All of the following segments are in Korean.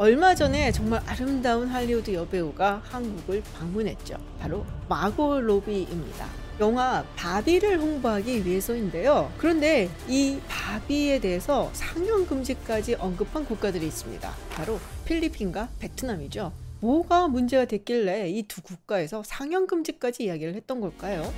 얼마 전에 정말 아름다운 할리우드 여배우가 한국을 방문했죠. 바로 마고 로비입니다. 영화 바비를 홍보하기 위해서인데요. 그런데 이 바비에 대해서 상영 금지까지 언급한 국가들이 있습니다. 바로 필리핀과 베트남이죠. 뭐가 문제가 됐길래 이 두 국가에서 상영 금지까지 이야기를 했던 걸까요?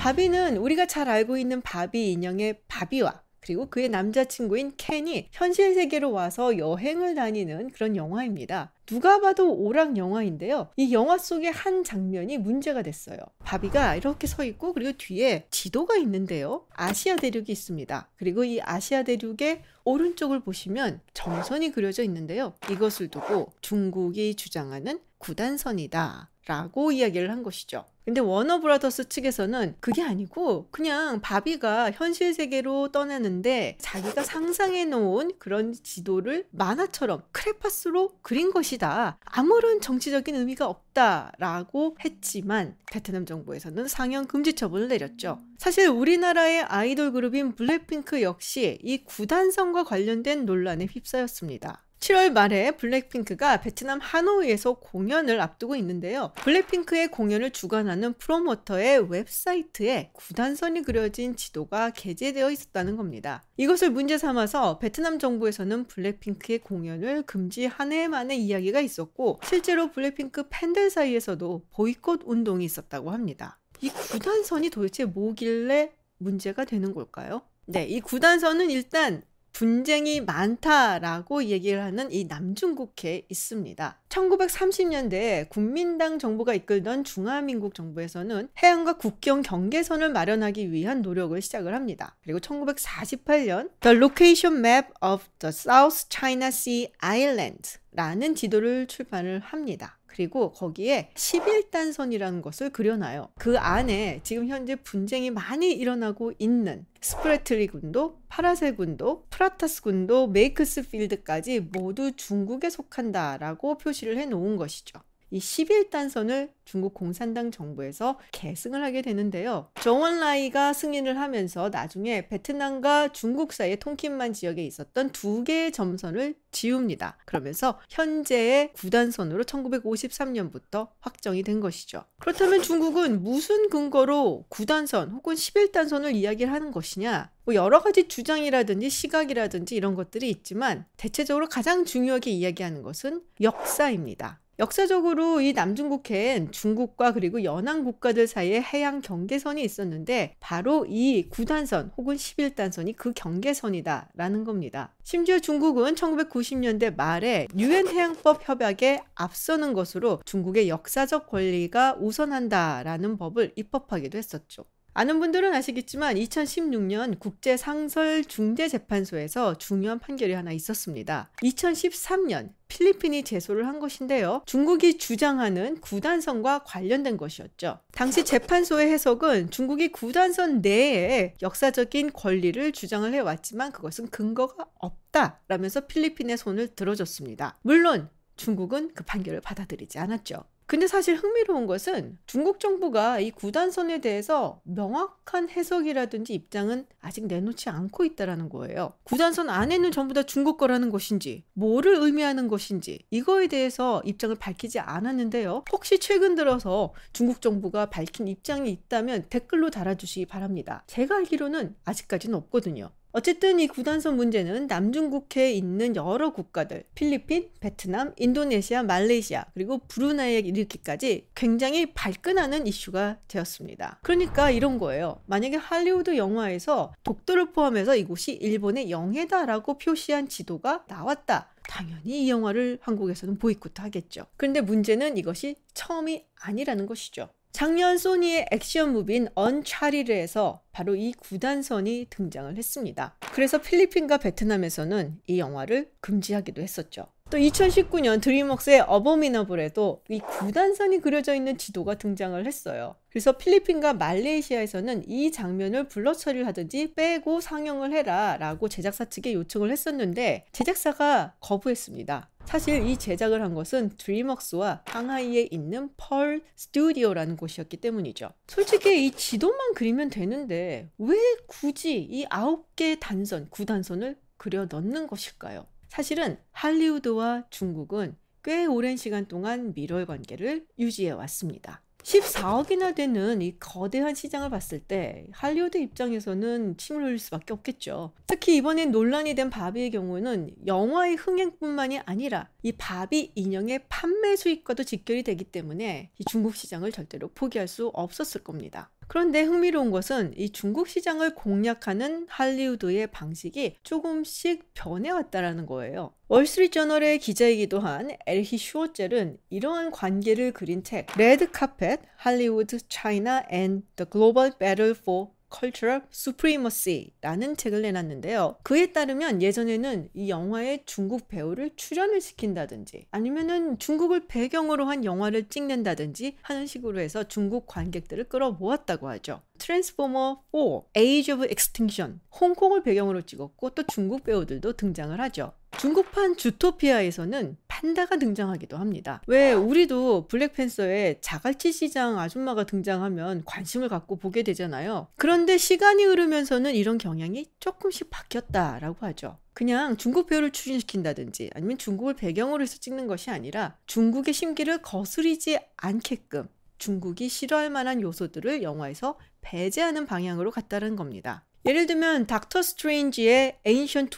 바비는 우리가 잘 알고 있는 바비 인형의 바비와 그리고 그의 남자친구인 켄이 현실 세계로 와서 여행을 다니는 그런 영화입니다. 누가 봐도 오락 영화인데요. 이 영화 속의 한 장면이 문제가 됐어요. 바비가 이렇게 서 있고 그리고 뒤에 지도가 있는데요. 아시아 대륙이 있습니다. 그리고 이 아시아 대륙의 오른쪽을 보시면 점선이 그려져 있는데요. 이것을 두고 중국이 주장하는 구단선이다. 라고 이야기를 한 것이죠. 근데 워너브라더스 측에서는 그게 아니고 그냥 바비가 현실 세계로 떠나는데 자기가 상상해 놓은 그런 지도를 만화처럼 크레파스로 그린 것이다. 아무런 정치적인 의미가 없다라고 했지만 베트남 정부에서는 상영 금지 처분을 내렸죠. 사실 우리나라의 아이돌 그룹인 블랙핑크 역시 이 구단선과 관련된 논란에 휩싸였습니다. 7월 말에 블랙핑크가 베트남 하노이에서 공연을 앞두고 있는데요. 블랙핑크의 공연을 주관하는 프로모터의 웹사이트에 구단선이 그려진 지도가 게재되어 있었다는 겁니다. 이것을 문제 삼아서 베트남 정부에서는 블랙핑크의 공연을 금지하네 마네 이야기가 있었고 실제로 블랙핑크 팬들 사이에서도 보이콧 운동이 있었다고 합니다. 이 구단선이 도대체 뭐길래 문제가 되는 걸까요? 네, 이 구단선은 일단 분쟁이 많다라고 얘기를 하는 이 남중국해에 있습니다. 1930년대 국민당 정부가 이끌던 중화민국 정부에서는 해안과 국경 경계선을 마련하기 위한 노력을 시작을 합니다. 그리고 1948년 The Location Map of the South China Sea Island 라는 지도를 출판을 합니다. 그리고 거기에 11단선이라는 것을 그려놔요. 그 안에 지금 현재 분쟁이 많이 일어나고 있는 스프래틀리 군도, 파라셀 군도, 프라타스 군도, 매클스필드까지 모두 중국에 속한다라고 표시를 해 놓은 것이죠. 이 11단선을 중국 공산당 정부에서 계승을 하게 되는데요. 정원라이가 승인을 하면서 나중에 베트남과 중국 사이의 통킨만 지역에 있었던 두 개의 점선을 지웁니다. 그러면서 현재의 9단선으로 1953년부터 확정이 된 것이죠. 그렇다면 중국은 무슨 근거로 9단선 혹은 11단선을 이야기를 하는 것이냐? 뭐 여러 가지 주장이라든지 시각이라든지 이런 것들이 있지만 대체적으로 가장 중요하게 이야기하는 것은 역사입니다. 역사적으로 이 남중국해엔 중국과 그리고 연안 국가들 사이에 해양 경계선이 있었는데 바로 이 9단선 혹은 11단선이 그 경계선이다라는 겁니다. 심지어 중국은 1990년대 말에 유엔 해양법 협약에 앞서는 것으로 중국의 역사적 권리가 우선한다라는 법을 입법하기도 했었죠. 아는 분들은 아시겠지만 2016년 국제상설중재재판소에서 중요한 판결이 하나 있었습니다. 2013년 필리핀이 제소를 한 것인데요. 중국이 주장하는 구단선과 관련된 것이었죠. 당시 재판소의 해석은 중국이 구단선 내에 역사적인 권리를 주장을 해왔지만 그것은 근거가 없다 라면서 필리핀의 손을 들어줬습니다. 물론 중국은 그 판결을 받아들이지 않았죠. 근데 사실 흥미로운 것은 중국 정부가 이 구단선에 대해서 명확한 해석이라든지 입장은 아직 내놓지 않고 있다라는 거예요. 구단선 안에는 전부 다 중국 거라는 것인지, 뭐를 의미하는 것인지, 이거에 대해서 입장을 밝히지 않았는데요. 혹시 최근 들어서 중국 정부가 밝힌 입장이 있다면 댓글로 달아주시기 바랍니다. 제가 알기로는 아직까지는 없거든요. 어쨌든 이 구단선 문제는 남중국해에 있는 여러 국가들, 필리핀, 베트남, 인도네시아, 말레이시아, 그리고 브루나이에 이르기까지 굉장히 발끈하는 이슈가 되었습니다. 그러니까 이런 거예요. 만약에 할리우드 영화에서 독도를 포함해서 이곳이 일본의 영해다라고 표시한 지도가 나왔다. 당연히 이 영화를 한국에서는 보이콧 하겠죠. 그런데 문제는 이것이 처음이 아니라는 것이죠. 작년 소니의 액션 무비인 언차티드에서 바로 이 구단선이 등장을 했습니다. 그래서 필리핀과 베트남에서는 이 영화를 금지하기도 했었죠. 또 2019년 드림웍스의 Abominable에도 이 구단선이 그려져 있는 지도가 등장을 했어요. 그래서 필리핀과 말레이시아에서는 이 장면을 blur 처리를 하든지 빼고 상영을 해라 라고 제작사 측에 요청을 했었는데 제작사가 거부했습니다. 사실 이 제작을 한 것은 드림웍스와 상하이에 있는 펄 스튜디오라는 곳이었기 때문이죠. 솔직히 이 지도만 그리면 되는데 왜 굳이 이 아홉 개의 단선, 구단선을 그려 넣는 것일까요? 사실은 할리우드와 중국은 꽤 오랜 시간 동안 밀월 관계를 유지해 왔습니다. 14억이나 되는 이 거대한 시장을 봤을 때 할리우드 입장에서는 침을 흘릴 수밖에 없겠죠. 특히 이번에 논란이 된 바비의 경우는 영화의 흥행뿐만이 아니라 이 바비 인형의 판매 수익과도 직결이 되기 때문에 이 중국 시장을 절대로 포기할 수 없었을 겁니다. 그런데 흥미로운 것은 이 중국 시장을 공략하는 할리우드의 방식이 조금씩 변해왔다라는 거예요. 월스트리트저널의 기자이기도 한 에르히 슈어젤은 이러한 관계를 그린 책 Red Carpet Hollywood China and The Global Battle for Cultural Supremacy라는 책을 내놨는데요. 그에 따르면 예전에는 이 영화에 중국 배우를 출연을 시킨다든지 아니면은 중국을 배경으로 한 영화를 찍는다든지 하는 식으로 해서 중국 관객들을 끌어모았다고 하죠. 트랜스포머 4 Age of Extinction 홍콩을 배경으로 찍었고 또 중국 배우들도 등장을 하죠. 중국판 주토피아에서는 판다가 등장하기도 합니다. 왜 우리도 블랙팬서에 자갈치 시장 아줌마가 등장하면 관심을 갖고 보게 되잖아요. 그런데 시간이 흐르면서는 이런 경향이 조금씩 바뀌었다라고 하죠. 그냥 중국 배우를 출연시킨다든지 아니면 중국을 배경으로 해서 찍는 것이 아니라 중국의 심기를 거스리지 않게끔 중국이 싫어할 만한 요소들을 영화에서 배제하는 방향으로 갔다는 겁니다. 예를 들면 닥터 스트레인지의 Ancient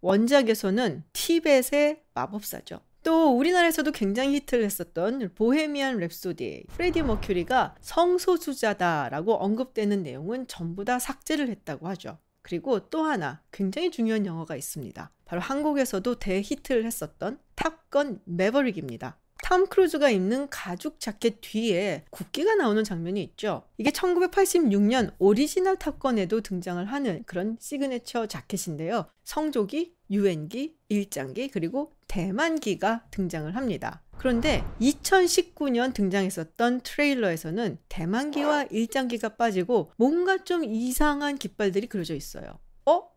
원작에서는 티벳의 마법사죠. 또 우리나라에서도 굉장히 히트를 했었던 보헤미안 랩소디 프레디 머큐리가 성소수자다라고 언급되는 내용은 전부 다 삭제를 했다고 하죠. 그리고 또 하나 굉장히 중요한 영화가 있습니다. 바로 한국에서도 대히트를 했었던 탑건 매버릭입니다. 탐 크루즈가 입는 가죽 자켓 뒤에 국기가 나오는 장면이 있죠. 이게 1986년 오리지널 탑건에도 등장을 하는 그런 시그네처 자켓인데요. 성조기, 유엔기, 일장기, 그리고 대만기가 등장을 합니다. 그런데 2019년 등장했었던 트레일러에서는 대만기와 일장기가 빠지고 뭔가 좀 이상한 깃발들이 그려져 있어요. 어?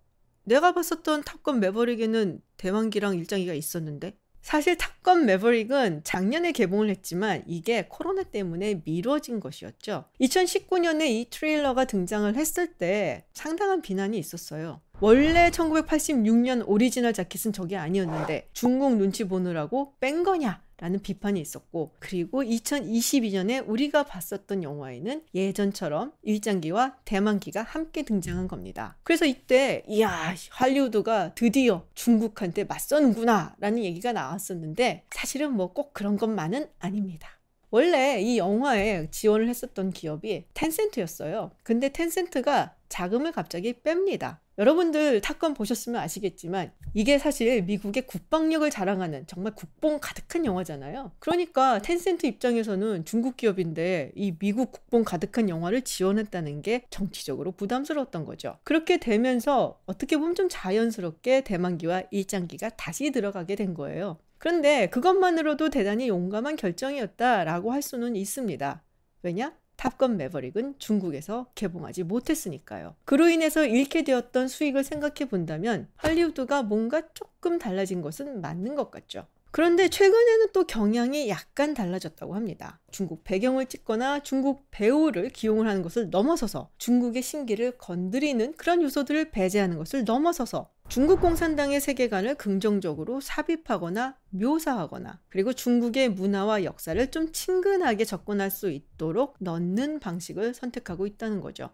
내가 봤었던 탑건 매버릭에는 대만기랑 일장기가 있었는데 사실 탑건 매버릭은 작년에 개봉을 했지만 이게 코로나 때문에 미뤄진 것이었죠. 2019년에 이 트레일러가 등장을 했을 때 상당한 비난이 있었어요. 원래 1986년 오리지널 자켓은 저게 아니었는데 중국 눈치 보느라고 뺀 거냐? 라는 비판이 있었고 그리고 2022년에 우리가 봤었던 영화에는 예전처럼 일장기와 대만기가 함께 등장한 겁니다. 그래서 이때 이야 할리우드가 드디어 중국한테 맞서는구나 라는 얘기가 나왔었는데 사실은 뭐 꼭 그런 것만은 아닙니다. 원래 이 영화에 지원을 했었던 기업이 텐센트였어요. 근데 텐센트가 자금을 갑자기 뺍니다. 여러분들 탑건 보셨으면 아시겠지만 이게 사실 미국의 국방력을 자랑하는 정말 국뽕 가득한 영화잖아요. 그러니까 텐센트 입장에서는 중국 기업인데 이 미국 국뽕 가득한 영화를 지원했다는 게 정치적으로 부담스러웠던 거죠. 그렇게 되면서 어떻게 보면 좀 자연스럽게 대만기와 일장기가 다시 들어가게 된 거예요. 그런데 그것만으로도 대단히 용감한 결정이었다라고 할 수는 있습니다. 왜냐? 탑건 매버릭은 중국에서 개봉하지 못했으니까요. 그로 인해서 잃게 되었던 수익을 생각해 본다면 할리우드가 뭔가 조금 달라진 것은 맞는 것 같죠. 그런데 최근에는 또 경향이 약간 달라졌다고 합니다. 중국 배경을 찍거나 중국 배우를 기용을 하는 것을 넘어서서 중국의 신기를 건드리는 그런 요소들을 배제하는 것을 넘어서서 중국 공산당의 세계관을 긍정적으로 삽입하거나 묘사하거나 그리고 중국의 문화와 역사를 좀 친근하게 접근할 수 있도록 넣는 방식을 선택하고 있다는 거죠.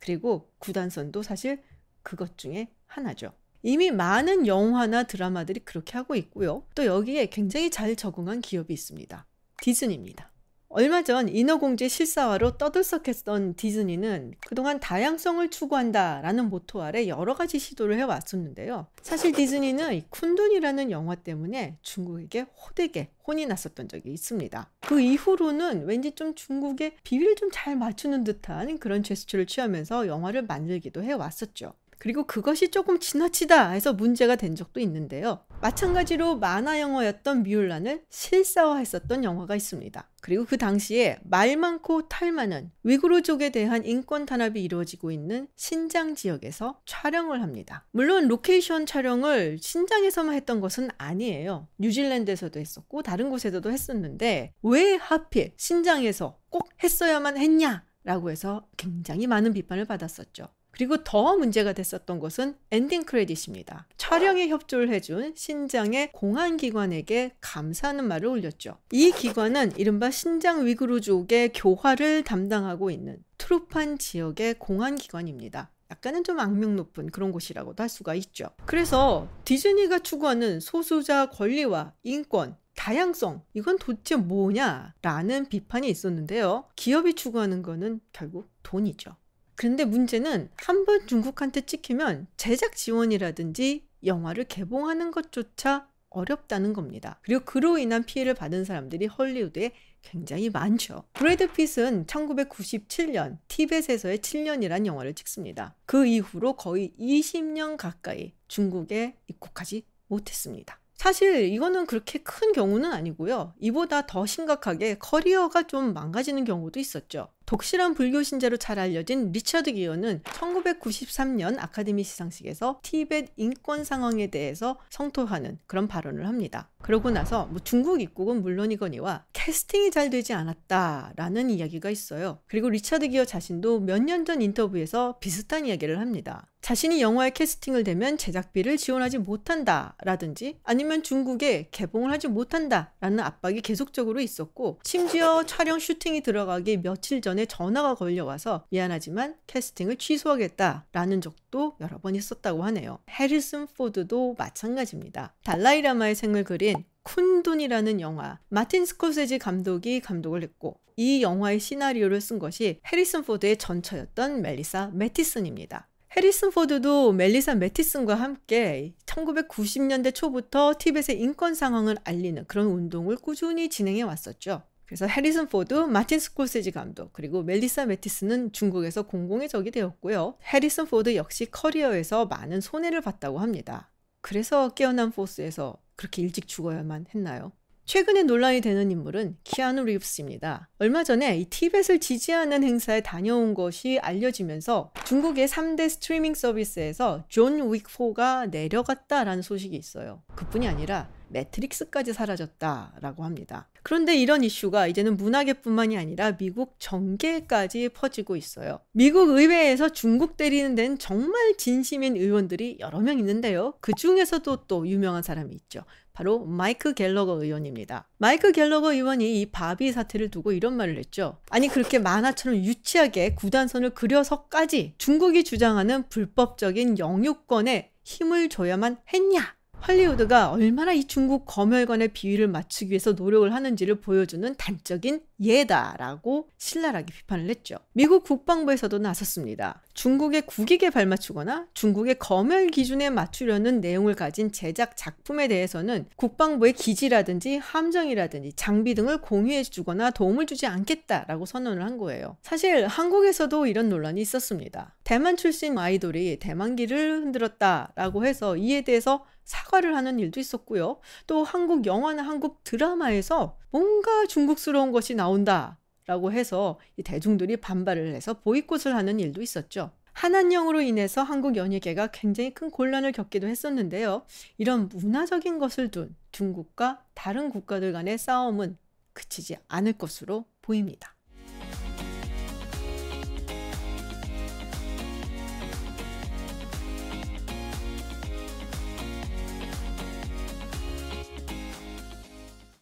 그리고 구단선도 사실 그것 중에 하나죠. 이미 많은 영화나 드라마들이 그렇게 하고 있고요. 또 여기에 굉장히 잘 적응한 기업이 있습니다. 디즈니입니다. 얼마 전 인어공주의 실사화로 떠들썩했던 디즈니는 그동안 다양성을 추구한다라는 모토 아래 여러 가지 시도를 해왔었는데요. 사실 디즈니는 쿤둔이라는 영화 때문에 중국에게 호되게 혼이 났었던 적이 있습니다. 그 이후로는 왠지 좀 중국의 비위를 좀 잘 맞추는 듯한 그런 제스처를 취하면서 영화를 만들기도 해왔었죠. 그리고 그것이 조금 지나치다 해서 문제가 된 적도 있는데요. 마찬가지로 만화 영화였던 뮬란을 실사화했었던 영화가 있습니다. 그리고 그 당시에 말 많고 탈 많은 위구르족에 대한 인권 탄압이 이루어지고 있는 신장 지역에서 촬영을 합니다. 물론 로케이션 촬영을 신장에서만 했던 것은 아니에요. 뉴질랜드에서도 했었고 다른 곳에서도 했었는데 왜 하필 신장에서 꼭 했어야만 했냐? 라고 해서 굉장히 많은 비판을 받았었죠. 그리고 더 문제가 됐었던 것은 엔딩 크레딧입니다. 촬영에 협조를 해준 신장의 공안기관에게 감사하는 말을 올렸죠. 이 기관은 이른바 신장 위구르족의 교화를 담당하고 있는 트루판 지역의 공안기관입니다. 약간은 좀 악명 높은 그런 곳이라고도 할 수가 있죠. 그래서 디즈니가 추구하는 소수자 권리와 인권, 다양성, 이건 도대체 뭐냐? 라는 비판이 있었는데요. 기업이 추구하는 거는 결국 돈이죠. 그런데 문제는 한 번 중국한테 찍히면 제작 지원이라든지 영화를 개봉하는 것조차 어렵다는 겁니다. 그리고 그로 인한 피해를 받은 사람들이 헐리우드에 굉장히 많죠. 브래드 핏은 1997년 티벳에서의 7년이란 영화를 찍습니다. 그 이후로 거의 20년 가까이 중국에 입국하지 못했습니다. 사실 이거는 그렇게 큰 경우는 아니고요. 이보다 더 심각하게 커리어가 좀 망가지는 경우도 있었죠. 독실한 불교 신자로 잘 알려진 리처드 기어는 1993년 아카데미 시상식에서 티벳 인권 상황에 대해서 성토하는 그런 발언을 합니다. 그러고 나서 뭐 중국 입국은 물론이거니와 캐스팅이 잘 되지 않았다라는 이야기가 있어요. 그리고 리처드 기어 자신도 몇 년 전 인터뷰에서 비슷한 이야기를 합니다. 자신이 영화에 캐스팅을 되면 제작비를 지원하지 못한다라든지 아니면 중국에 개봉을 하지 못한다라는 압박이 계속적으로 있었고 심지어 촬영 슈팅이 들어가기 며칠 전 전에 전화가 걸려와서 미안하지만 캐스팅을 취소하겠다라는 적도 여러 번 있었다고 하네요. 해리슨 포드도 마찬가지입니다. 달라이라마의 생을 그린 쿤둔이라는 영화 마틴 스코세지 감독이 감독을 했고 이 영화의 시나리오를 쓴 것이 해리슨 포드의 전처였던 멜리사 매티슨입니다. 해리슨 포드도 멜리사 매티슨과 함께 1990년대 초부터 티벳의 인권 상황을 알리는 그런 운동을 꾸준히 진행해 왔었죠. 그래서 해리슨 포드, 마틴 스콜세지 감독, 그리고 멜리사 메티스는 중국에서 공공의 적이 되었고요. 해리슨 포드 역시 커리어에서 많은 손해를 봤다고 합니다. 그래서 깨어난 포스에서 그렇게 일찍 죽어야만 했나요? 최근에 논란이 되는 인물은 키아누 리브스입니다. 얼마 전에 이 티벳을 지지하는 행사에 다녀온 것이 알려지면서 중국의 3대 스트리밍 서비스에서 존 윅4가 내려갔다라는 소식이 있어요. 그뿐이 아니라 매트릭스까지 사라졌다라고 합니다. 그런데 이런 이슈가 이제는 문화계뿐만이 아니라 미국 정계까지 퍼지고 있어요. 미국 의회에서 중국 때리는 데는 정말 진심인 의원들이 여러 명 있는데요. 그 중에서도 또 유명한 사람이 있죠. 바로 마이크 갤러거 의원입니다. 마이크 갤러거 의원이 이 바비 사태를 두고 이런 말을 했죠. 아니 그렇게 만화처럼 유치하게 구단선을 그려서까지 중국이 주장하는 불법적인 영유권에 힘을 줘야만 했냐? 할리우드가 얼마나 이 중국 검열관의 비위를 맞추기 위해서 노력을 하는지를 보여주는 단적인 예다라고 신랄하게 비판을 했죠. 미국 국방부에서도 나섰습니다. 중국의 국익에 발맞추거나 중국의 검열 기준에 맞추려는 내용을 가진 제작 작품에 대해서는 국방부의 기지라든지 함정이라든지 장비 등을 공유해 주거나 도움을 주지 않겠다라고 선언을 한 거예요. 사실 한국에서도 이런 논란이 있었습니다. 대만 출신 아이돌이 대만기를 흔들었다라고 해서 이에 대해서 사과를 하는 일도 있었고요. 또 한국 영화나 한국 드라마에서 뭔가 중국스러운 것이 나온다. 라고 해서 대중들이 반발을 해서 보이콧을 하는 일도 있었죠. 한한령으로 인해서 한국 연예계가 굉장히 큰 곤란을 겪기도 했었는데요. 이런 문화적인 것을 둔 중국과 다른 국가들 간의 싸움은 그치지 않을 것으로 보입니다.